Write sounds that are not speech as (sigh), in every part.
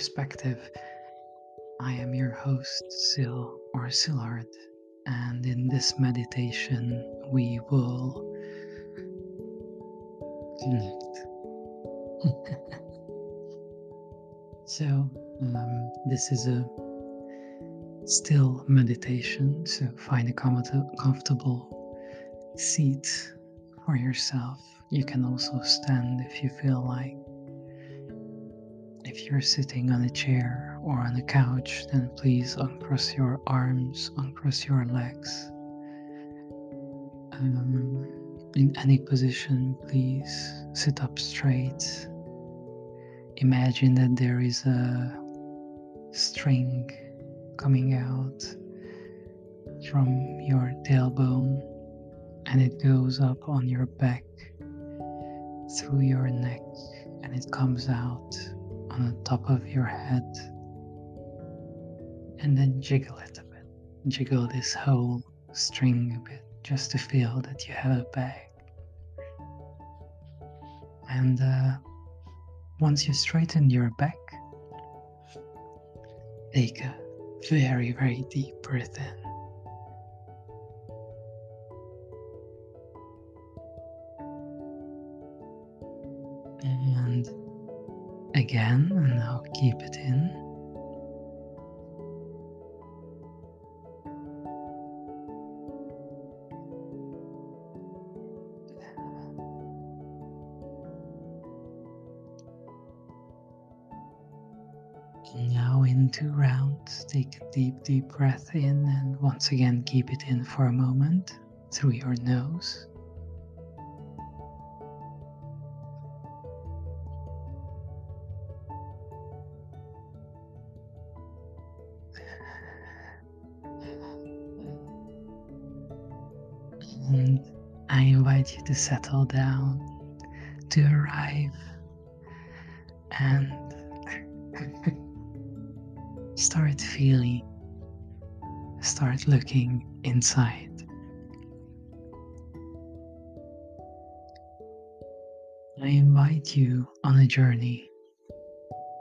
Perspective. I am your host, Sil or Silard, and in this meditation, we will connect. (laughs) so, um, this is a still meditation, so find a comfortable seat for yourself you can also stand if you feel like. If you're sitting on a chair or on a couch, then please uncross your arms, uncross your legs. Um, in any position, please sit up straight. Imagine that there is a string coming out from your tailbone and it goes up on your back through your neck and it comes out on the top of your head. And then jiggle it a bit. Jiggle this whole string a bit just to feel that you have a bag. And uh, once you straighten your back, take a very, very deep breath in. and again, and now keep it in. Now in two rounds, take a deep, deep breath in, and once again keep it in for a moment through your nose. To settle down, to arrive, and (laughs) start feeling, start looking inside. I invite you on a journey,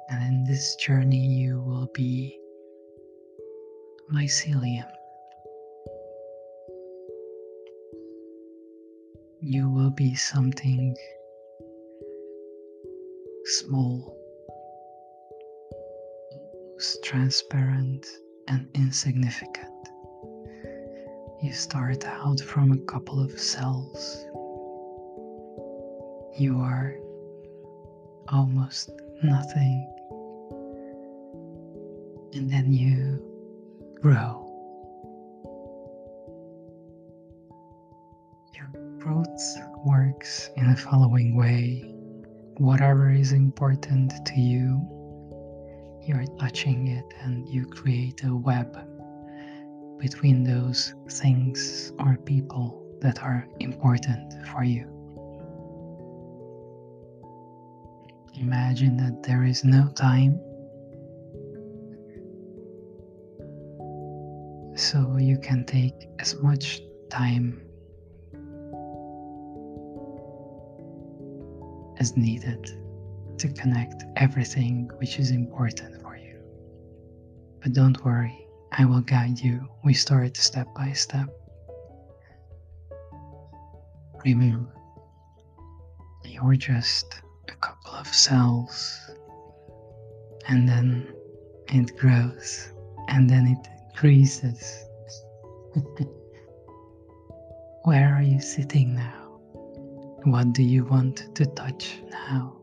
and in this journey, you will be mycelium. You will be something small, transparent, and insignificant. You start out from a couple of cells. You are almost nothing. And then you grow growth works in the following way whatever is important to you, you're touching it and you create a web between those things or people that are important for you. Imagine that there is no time. So you can take as much time as needed to connect everything which is important for you. But don't worry, I will guide you. We start step by step. Remember, you're just a couple of cells, and then it grows, and then it increases. (laughs) Where are you sitting now? What do you want to touch now?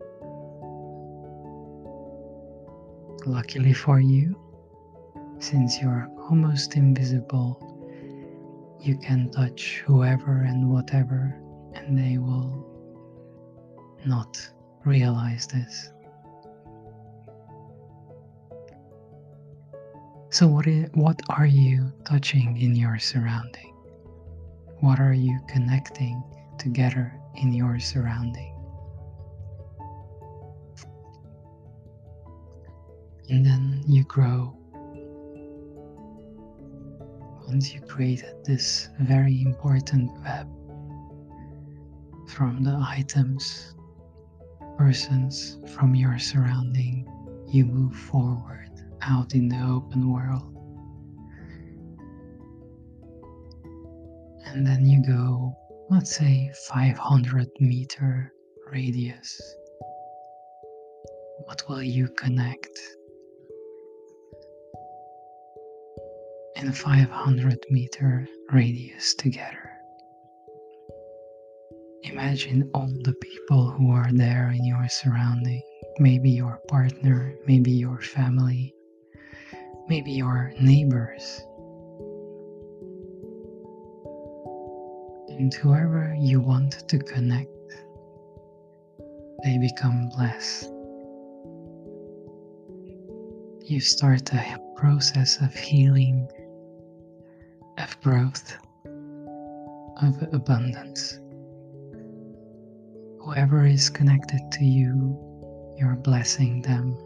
Luckily for you, since you're almost invisible, you can touch whoever and whatever, and they will not realize this. So, what, is, what are you touching in your surrounding? What are you connecting together in your surrounding. And then you grow. Once you created this very important web from the items persons from your surrounding, you move forward out in the open world. And then you go, let's say, 500 meter radius. What will you connect? In 500 meter radius together. Imagine all the people who are there in your surrounding. Maybe your partner, maybe your family, maybe your neighbors. And whoever you want to connect, they become blessed. You start a process of healing, of growth, of abundance whoever is connected to you, you're blessing them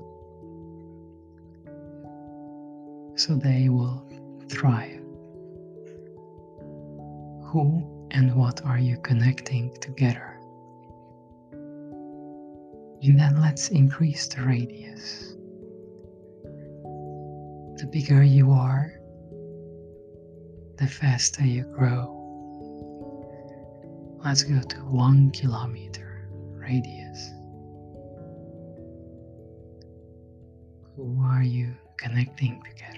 so they will thrive. Who and what are you connecting together? And then let's increase the radius. The bigger you are, the faster you grow. Let's go to one kilometer radius. Who are you connecting together?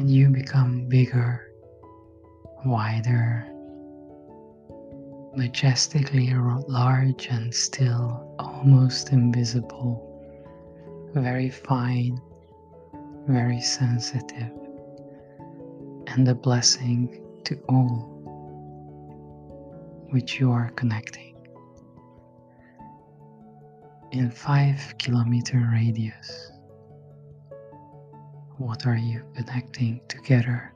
And you become bigger, wider, majestically large and still almost invisible, very fine, very sensitive, and a blessing to all which you are connecting. In five kilometer radius, what are you connecting together?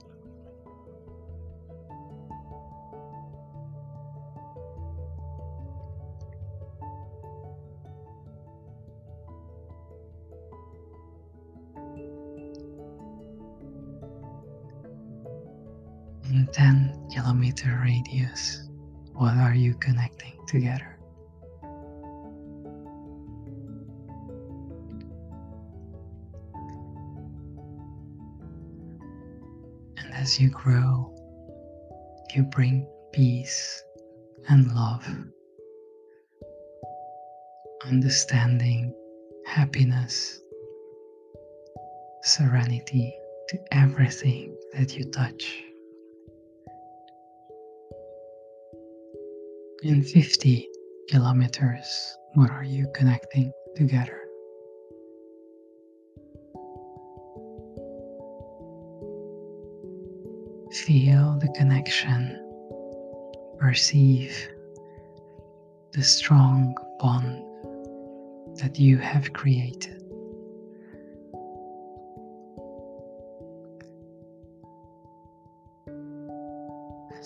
in 10 kilometer radius, what are you connecting together? As you grow, you bring peace and love, understanding, happiness, serenity to everything that you touch. in 50 kilometers, what are you connecting together? Feel the connection, perceive the strong bond that you have created.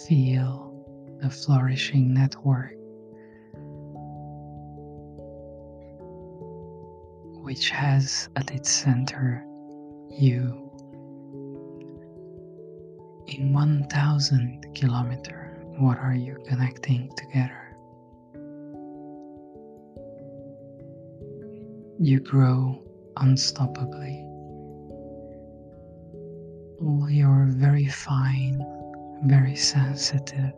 Feel the flourishing network which has at its center you. In 1000 kilometer, what are you connecting together? You grow unstoppably. All your very fine, very sensitive,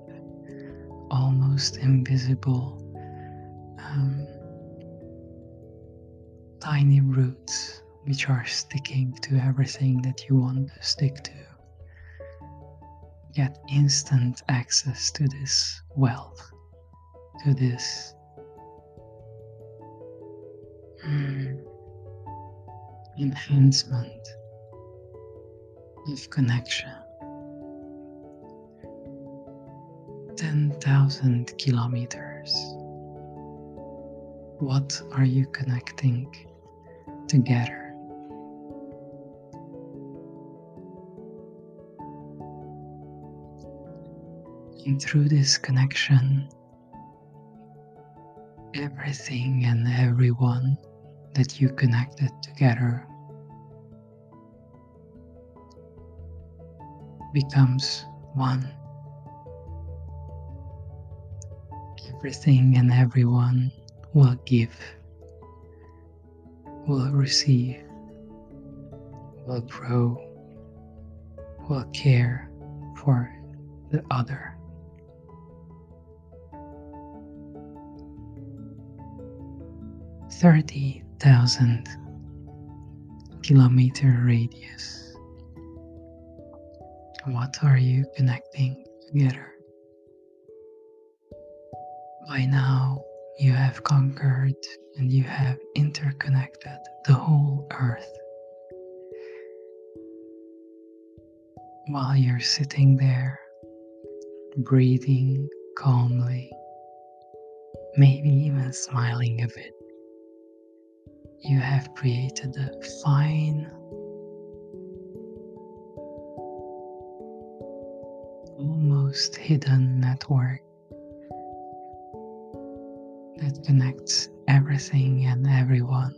almost invisible um, tiny roots which are sticking to everything that you want to stick to. Get instant access to this wealth, to this mm, enhancement of connection. 10,000 kilometers. What are you connecting together? And through this connection, everything and everyone that you connected together becomes one. Everything and everyone will give, will receive, will grow, will care for the other. Thirty thousand kilometer radius. What are you connecting together? By now, you have conquered and you have interconnected the whole earth. While you're sitting there, breathing calmly, maybe even smiling a bit, you have created a fine, almost hidden network that connects everything and everyone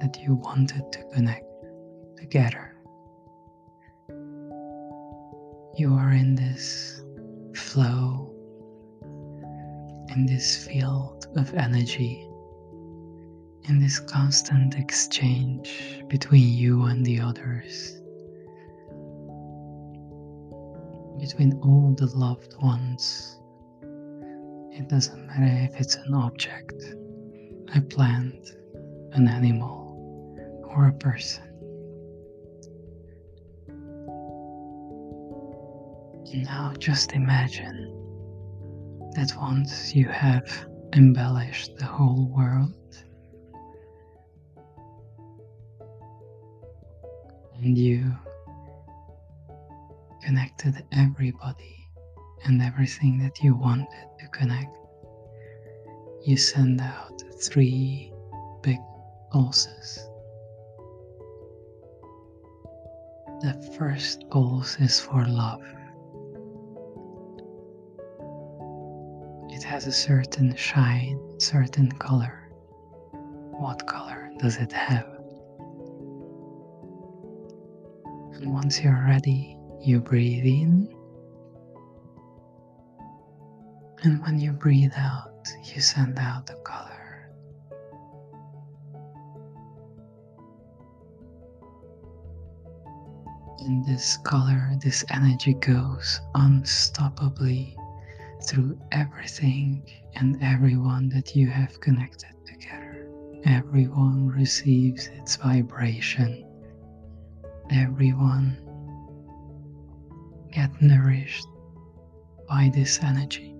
that you wanted to connect together. You are in this flow, in this field of energy in this constant exchange between you and the others, between all the loved ones. It doesn't matter if it's an object, a plant, an animal, or a person. now just imagine that once you have embellished the whole world and you connected everybody and everything that you wanted to connect. You send out three big pulses. The first pulse is for love. It has a certain shine, certain color. What color does it have? And once you're ready, you breathe in. And when you breathe out, you send out the color. And this color, this energy goes unstoppably through everything and everyone that you have connected together. Everyone receives its vibration everyone get nourished by this energy.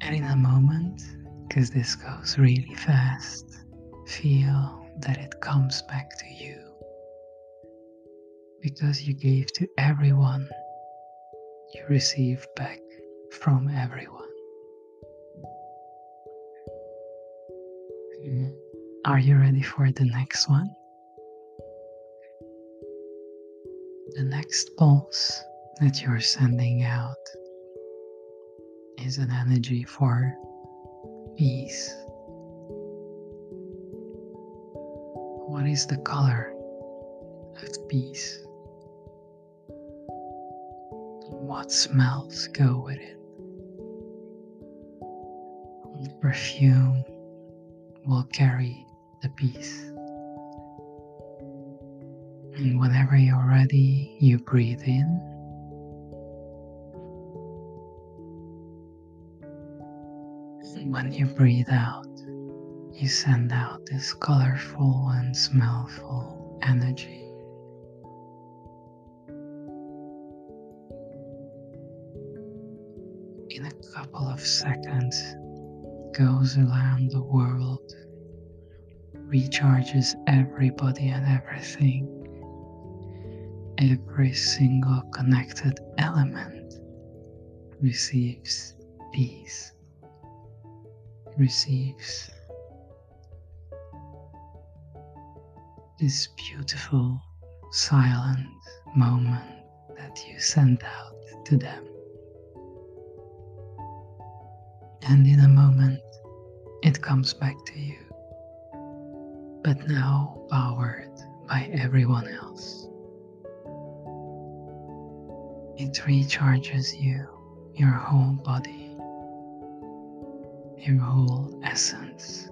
And in a moment, because this goes really fast, feel that it comes back to you. Because you gave to everyone, you receive back from everyone. Are you ready for the next one? The next pulse that you're sending out is an energy for peace. What is the color of peace? What smells go with it? The Perfume will carry the peace. And whenever you're ready, you breathe in. And when you breathe out, you send out this colorful and smellful energy. In a couple of seconds, goes around the world recharges everybody and everything. Every single connected element receives peace, receives this beautiful silent moment that you send out to them. And in a moment, it comes back to you, but now powered by everyone else. It recharges you, your whole body, your whole essence.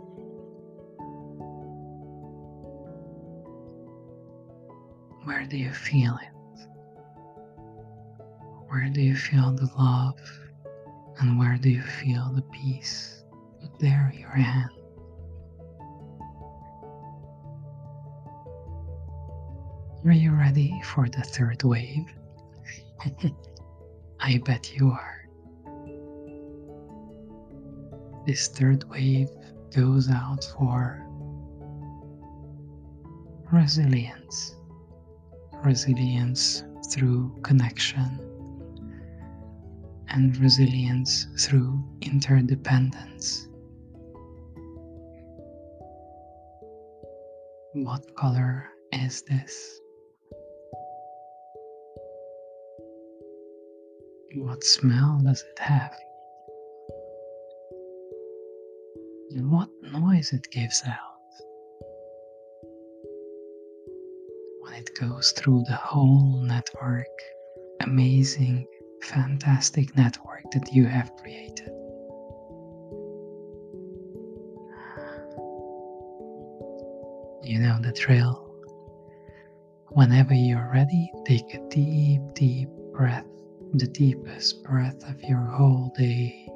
Where do you feel it? Where do you feel the love? And where do you feel the peace? There your hand. Are you ready for the third wave? (laughs) I bet you are. This third wave goes out for resilience. Resilience through connection and resilience through interdependence. What color is this? What smell does it have? And what noise it gives out when it goes through the whole network. Amazing, fantastic network that you have created. You know the drill. Whenever you're ready, take a deep, deep breath the deepest breath of your whole day.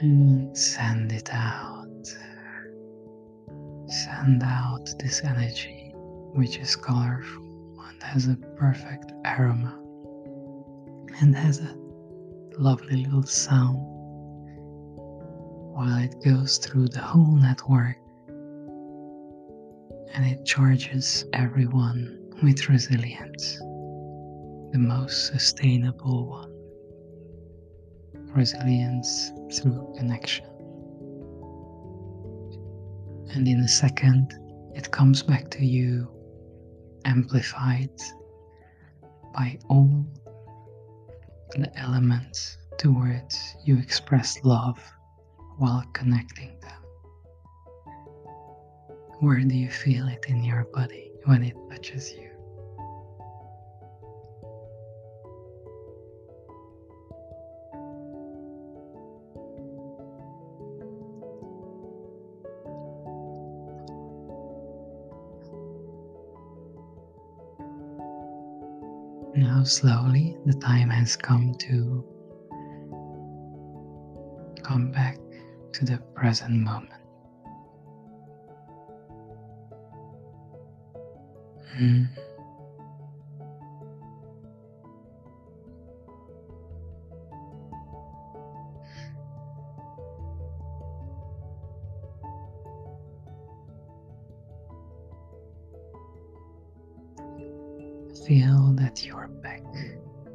And send it out. Send out this energy, which is colorful and has a perfect aroma and has a lovely little sound while it goes through the whole network and it charges everyone with resilience, the most sustainable one. Resilience through connection. And in a second, it comes back to you amplified by all the elements towards you express love while connecting them. Where do you feel it in your body when it touches you? Now, slowly, the time has come to come back to the present moment. Feel that you're back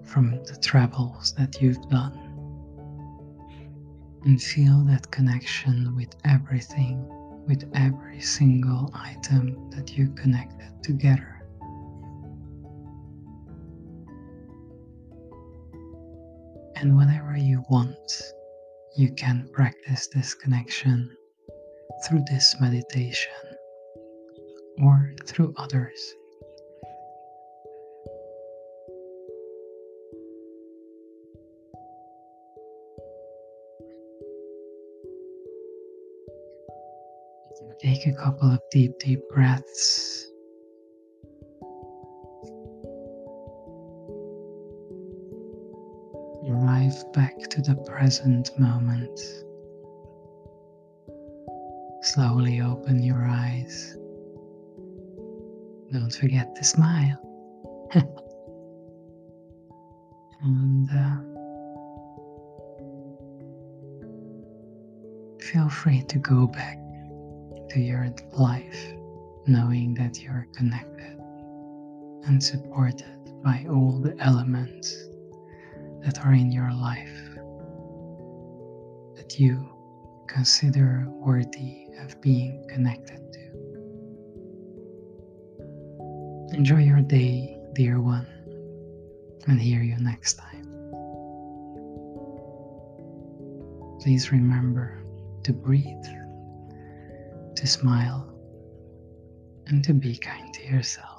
from the travels that you've done. And feel that connection with everything, with every single item that you connected together. And whenever you want, you can practice this connection through this meditation or through others. Take a couple of deep, deep breaths. Arrive back to the present moment. Slowly open your eyes. Don't forget to smile. (laughs) and uh, feel free to go back to your life, knowing that you're connected and supported by all the elements that are in your life that you consider worthy of being connected to. Enjoy your day, dear one, and hear you next time. please remember to breathe, to smile, and to be kind to yourself.